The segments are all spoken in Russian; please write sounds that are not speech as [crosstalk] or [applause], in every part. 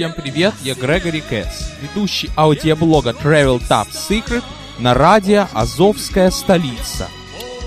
Всем привет, я Грегори Кэтс, ведущий аудиоблога Travel Top Secret на радио «Азовская столица».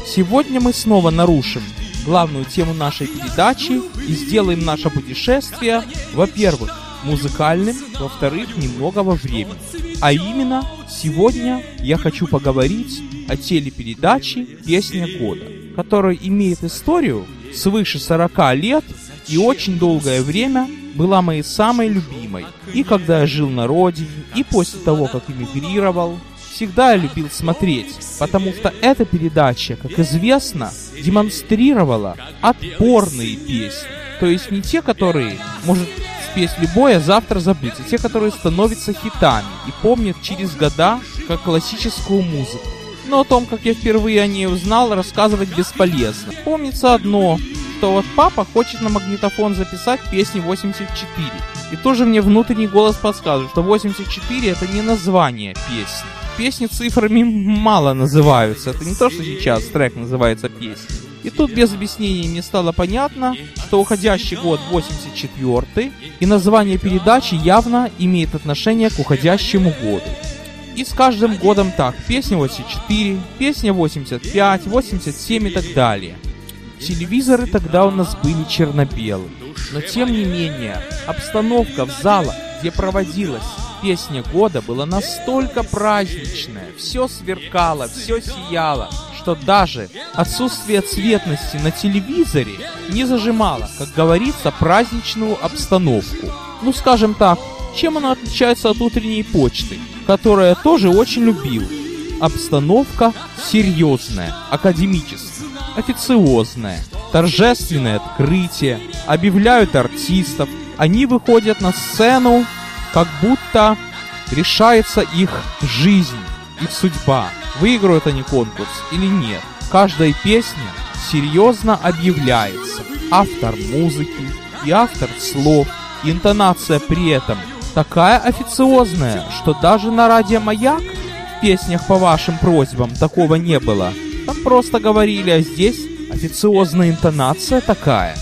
Сегодня мы снова нарушим главную тему нашей передачи и сделаем наше путешествие, во-первых, музыкальным, во-вторых, немного во времени. А именно, сегодня я хочу поговорить о телепередаче «Песня года», которая имеет историю свыше 40 лет и очень долгое время была моей самой любимой. И когда я жил на родине, и после того, как эмигрировал, всегда я любил смотреть, потому что эта передача, как известно, демонстрировала отборные песни. То есть не те, которые может спеть любой, а завтра забыть, а те, которые становятся хитами и помнят через года как классическую музыку. Но о том, как я впервые о ней узнал, рассказывать бесполезно. Помнится одно, что вот папа хочет на магнитофон записать песни 84. И тоже мне внутренний голос подсказывает, что 84 это не название песни. Песни цифрами мало называются. Это не то, что сейчас трек называется песней. И тут без объяснений мне стало понятно, что уходящий год 84 и название передачи явно имеет отношение к уходящему году. И с каждым годом так, песня 84, песня 85, 87 и так далее. Телевизоры тогда у нас были черно-белые. Но тем не менее, обстановка в залах, где проводилась песня года, была настолько праздничная, все сверкало, все сияло, что даже отсутствие цветности на телевизоре не зажимало, как говорится, праздничную обстановку. Ну, скажем так, чем она отличается от утренней почты, которую я тоже очень любил. Обстановка серьезная, академическая официозное, торжественное открытие, объявляют артистов, они выходят на сцену, как будто решается их жизнь, их судьба, выиграют они конкурс или нет. Каждая песня серьезно объявляется. Автор музыки и автор слов, интонация при этом такая официозная, что даже на радио «Маяк» в песнях по вашим просьбам такого не было. Там просто говорили, а здесь официозная интонация такая.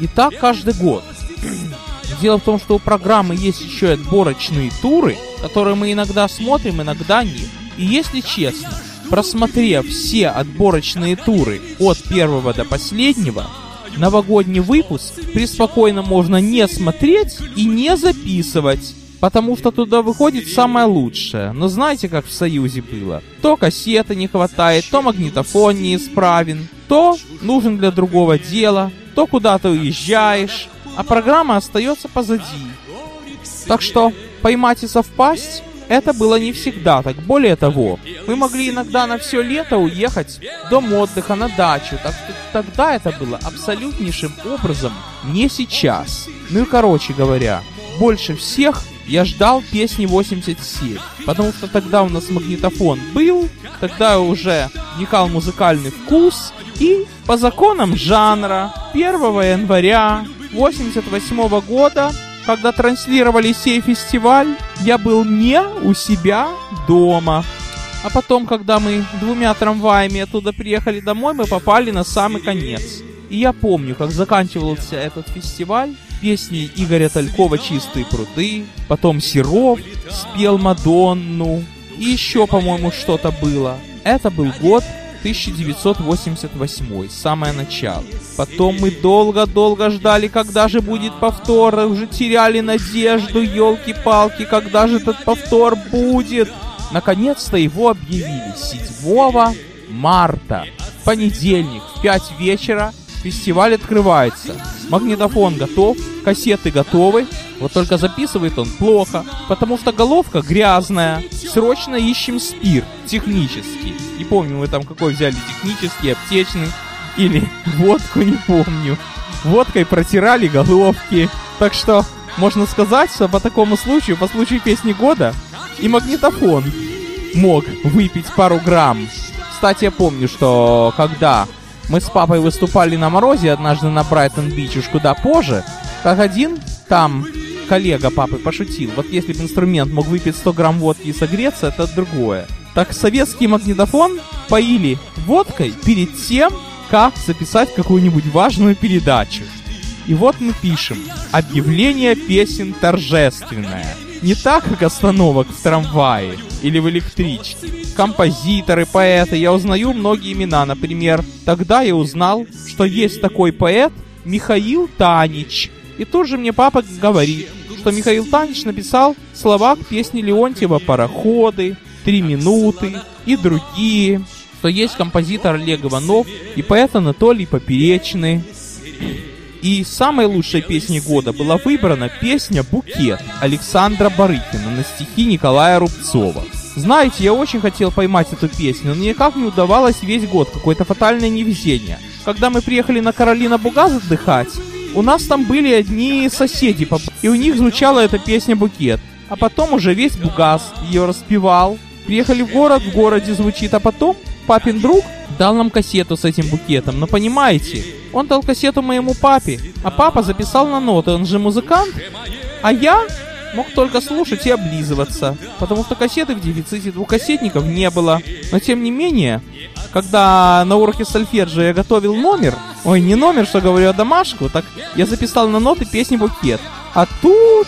И так каждый год. [clears throat] Дело в том, что у программы есть еще и отборочные туры, которые мы иногда смотрим, иногда нет. И если честно, просмотрев все отборочные туры от первого до последнего, новогодний выпуск преспокойно можно не смотреть и не записывать потому что туда выходит самое лучшее. Но знаете, как в Союзе было? То кассеты не хватает, то магнитофон неисправен, то нужен для другого дела, то куда-то уезжаешь, а программа остается позади. Так что поймать и совпасть это было не всегда так. Более того, мы могли иногда на все лето уехать дом отдыха, на дачу. Так тогда это было абсолютнейшим образом не сейчас. Ну и короче говоря, больше всех я ждал песни 87, потому что тогда у нас магнитофон был, тогда уже вникал музыкальный вкус, и по законам жанра 1 января 88 года, когда транслировали сей фестиваль, я был не у себя дома. А потом, когда мы двумя трамваями оттуда приехали домой, мы попали на самый конец. И я помню, как заканчивался этот фестиваль, песни Игоря Талькова «Чистые пруды», потом Серов спел «Мадонну», и еще, по-моему, что-то было. Это был год 1988, самое начало. Потом мы долго-долго ждали, когда же будет повтор, уже теряли надежду, елки-палки, когда же этот повтор будет. Наконец-то его объявили 7 марта, понедельник, в 5 вечера, фестиваль открывается. Магнитофон готов, кассеты готовы, вот только записывает он плохо, потому что головка грязная. Срочно ищем спирт технический. Не помню, мы там какой взяли технический, аптечный или [laughs] водку, не помню. Водкой протирали головки. Так что можно сказать, что по такому случаю, по случаю песни года, и магнитофон мог выпить пару грамм. Кстати, я помню, что когда мы с папой выступали на морозе однажды на Брайтон-Бич уж куда позже, как один там коллега папы пошутил, вот если бы инструмент мог выпить 100 грамм водки и согреться, это другое. Так советский магнитофон поили водкой перед тем, как записать какую-нибудь важную передачу. И вот мы пишем. Объявление песен торжественное. Не так, как остановок в трамвае или в электричке. Композиторы, поэты, я узнаю многие имена. Например, тогда я узнал, что есть такой поэт Михаил Танич. И тут же мне папа говорит, что Михаил Танич написал слова к песне Леонтьева «Пароходы», «Три минуты» и другие, что есть композитор Олег Иванов и поэт Анатолий Поперечный. И самой лучшей песней года была выбрана песня «Букет» Александра Барыкина на стихи Николая Рубцова. Знаете, я очень хотел поймать эту песню, но никак не удавалось весь год, какое-то фатальное невезение. Когда мы приехали на Каролина Бугаз отдыхать, у нас там были одни соседи, и у них звучала эта песня «Букет». А потом уже весь Бугаз ее распевал. Приехали в город, в городе звучит, а потом папин друг дал нам кассету с этим букетом. Но понимаете, он дал кассету моему папе, а папа записал на ноты, он же музыкант. А я мог только слушать и облизываться, потому что кассеты в дефиците двухкассетников не было. Но тем не менее, когда на уроке сольфеджио я готовил номер, ой, не номер, что говорю, а домашку, так я записал на ноты песни «Букет». А тут...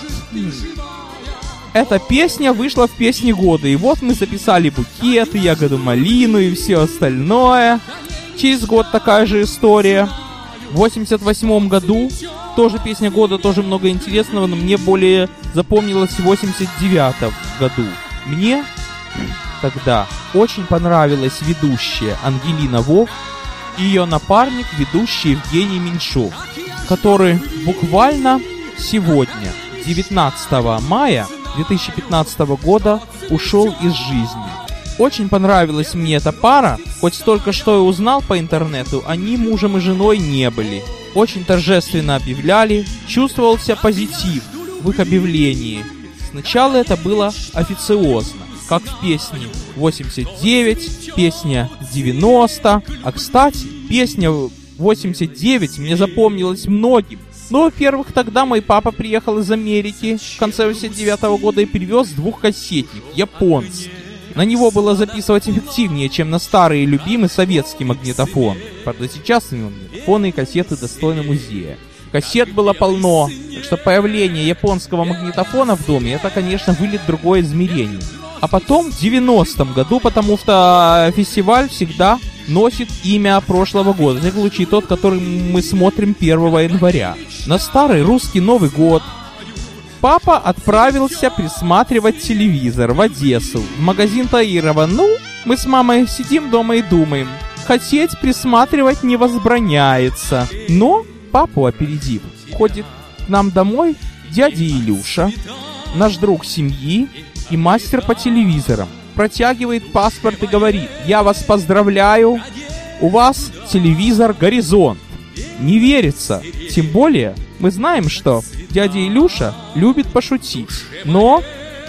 Эта песня вышла в песне года, и вот мы записали букеты, ягоду малину и все остальное. Через год такая же история. В 88 году тоже песня года, тоже много интересного, но мне более запомнилось в 89 году. Мне тогда очень понравилась ведущая Ангелина Вов и ее напарник, ведущий Евгений Меньшов, который буквально сегодня, 19 мая, 2015 года ушел из жизни. Очень понравилась мне эта пара, хоть только что и узнал по интернету, они мужем и женой не были. Очень торжественно объявляли, чувствовался позитив в их объявлении. Сначала это было официозно, как в песне 89, песня 90, а кстати, песня 89 мне запомнилась многим, ну, во-первых, тогда мой папа приехал из Америки в конце 89 -го года и привез двухкассетник, японский. На него было записывать эффективнее, чем на старый и любимый советский магнитофон. Правда, сейчас магнитофоны и кассеты достойны музея. Кассет было полно, так что появление японского магнитофона в доме, это, конечно, вылет другое измерение. А потом в 90-м году, потому что фестиваль всегда носит имя прошлого года. В случае тот, который мы смотрим 1 января. На старый русский Новый год папа отправился присматривать телевизор в Одессу, в магазин Таирова. Ну, мы с мамой сидим дома и думаем, хотеть присматривать не возбраняется. Но папу опередив, ходит к нам домой дядя Илюша, наш друг семьи и мастер по телевизорам протягивает паспорт и говорит, я вас поздравляю, у вас телевизор «Горизонт». Не верится. Тем более, мы знаем, что дядя Илюша любит пошутить. Но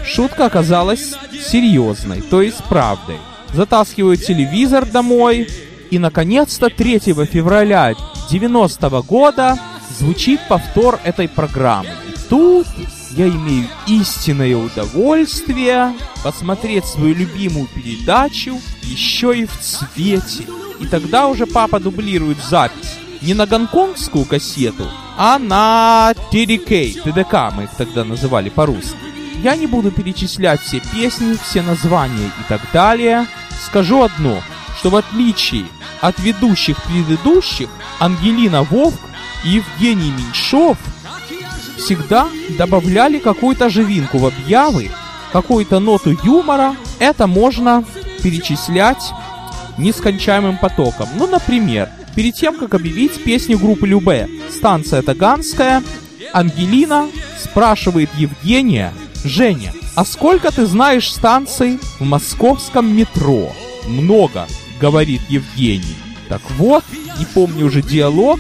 шутка оказалась серьезной, то есть правдой. Затаскивают телевизор домой, и, наконец-то, 3 февраля 90 -го года звучит повтор этой программы. И тут я имею истинное удовольствие посмотреть свою любимую передачу еще и в цвете. И тогда уже папа дублирует запись не на гонконгскую кассету, а на TDK, TDK мы их тогда называли по-русски. Я не буду перечислять все песни, все названия и так далее. Скажу одно, что в отличие от ведущих предыдущих, Ангелина Вовк и Евгений Меньшов – всегда добавляли какую-то живинку в объявы, какую-то ноту юмора. Это можно перечислять нескончаемым потоком. Ну, например, перед тем, как объявить песню группы Любе «Станция Таганская», Ангелина спрашивает Евгения, «Женя, а сколько ты знаешь станций в московском метро?» «Много», — говорит Евгений. Так вот, не помню уже диалог,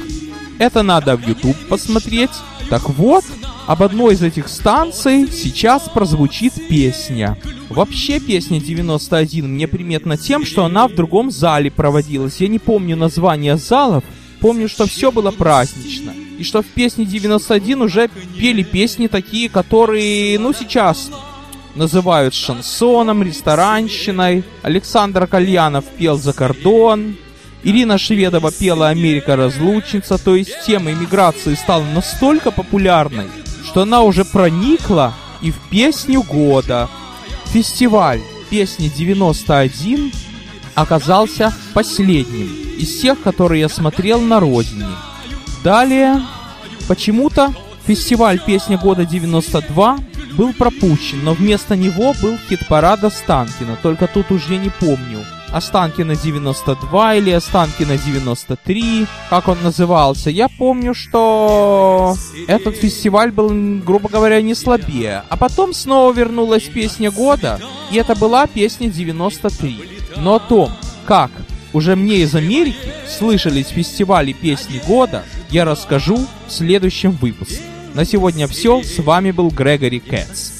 это надо в YouTube посмотреть. Так вот, об одной из этих станций сейчас прозвучит песня. Вообще песня 91 мне приметна тем, что она в другом зале проводилась. Я не помню название залов, помню, что все было празднично. И что в песне 91 уже пели песни такие, которые, ну, сейчас называют шансоном, ресторанщиной. Александр Кальянов пел «За кордон», Ирина Шведова пела «Америка разлучница», то есть тема иммиграции стала настолько популярной, что она уже проникла и в песню года. Фестиваль песни 91 оказался последним из всех, которые я смотрел на родине. Далее, почему-то фестиваль «Песня года 92» был пропущен, но вместо него был хит-парад Останкина, только тут уже не помню. Останкина 92 или Останкина 93, как он назывался. Я помню, что этот фестиваль был, грубо говоря, не слабее. А потом снова вернулась песня года, и это была песня 93. Но о том, как уже мне из Америки слышались фестивали песни года, я расскажу в следующем выпуске. На сегодня все. С вами был Грегори Кэтс.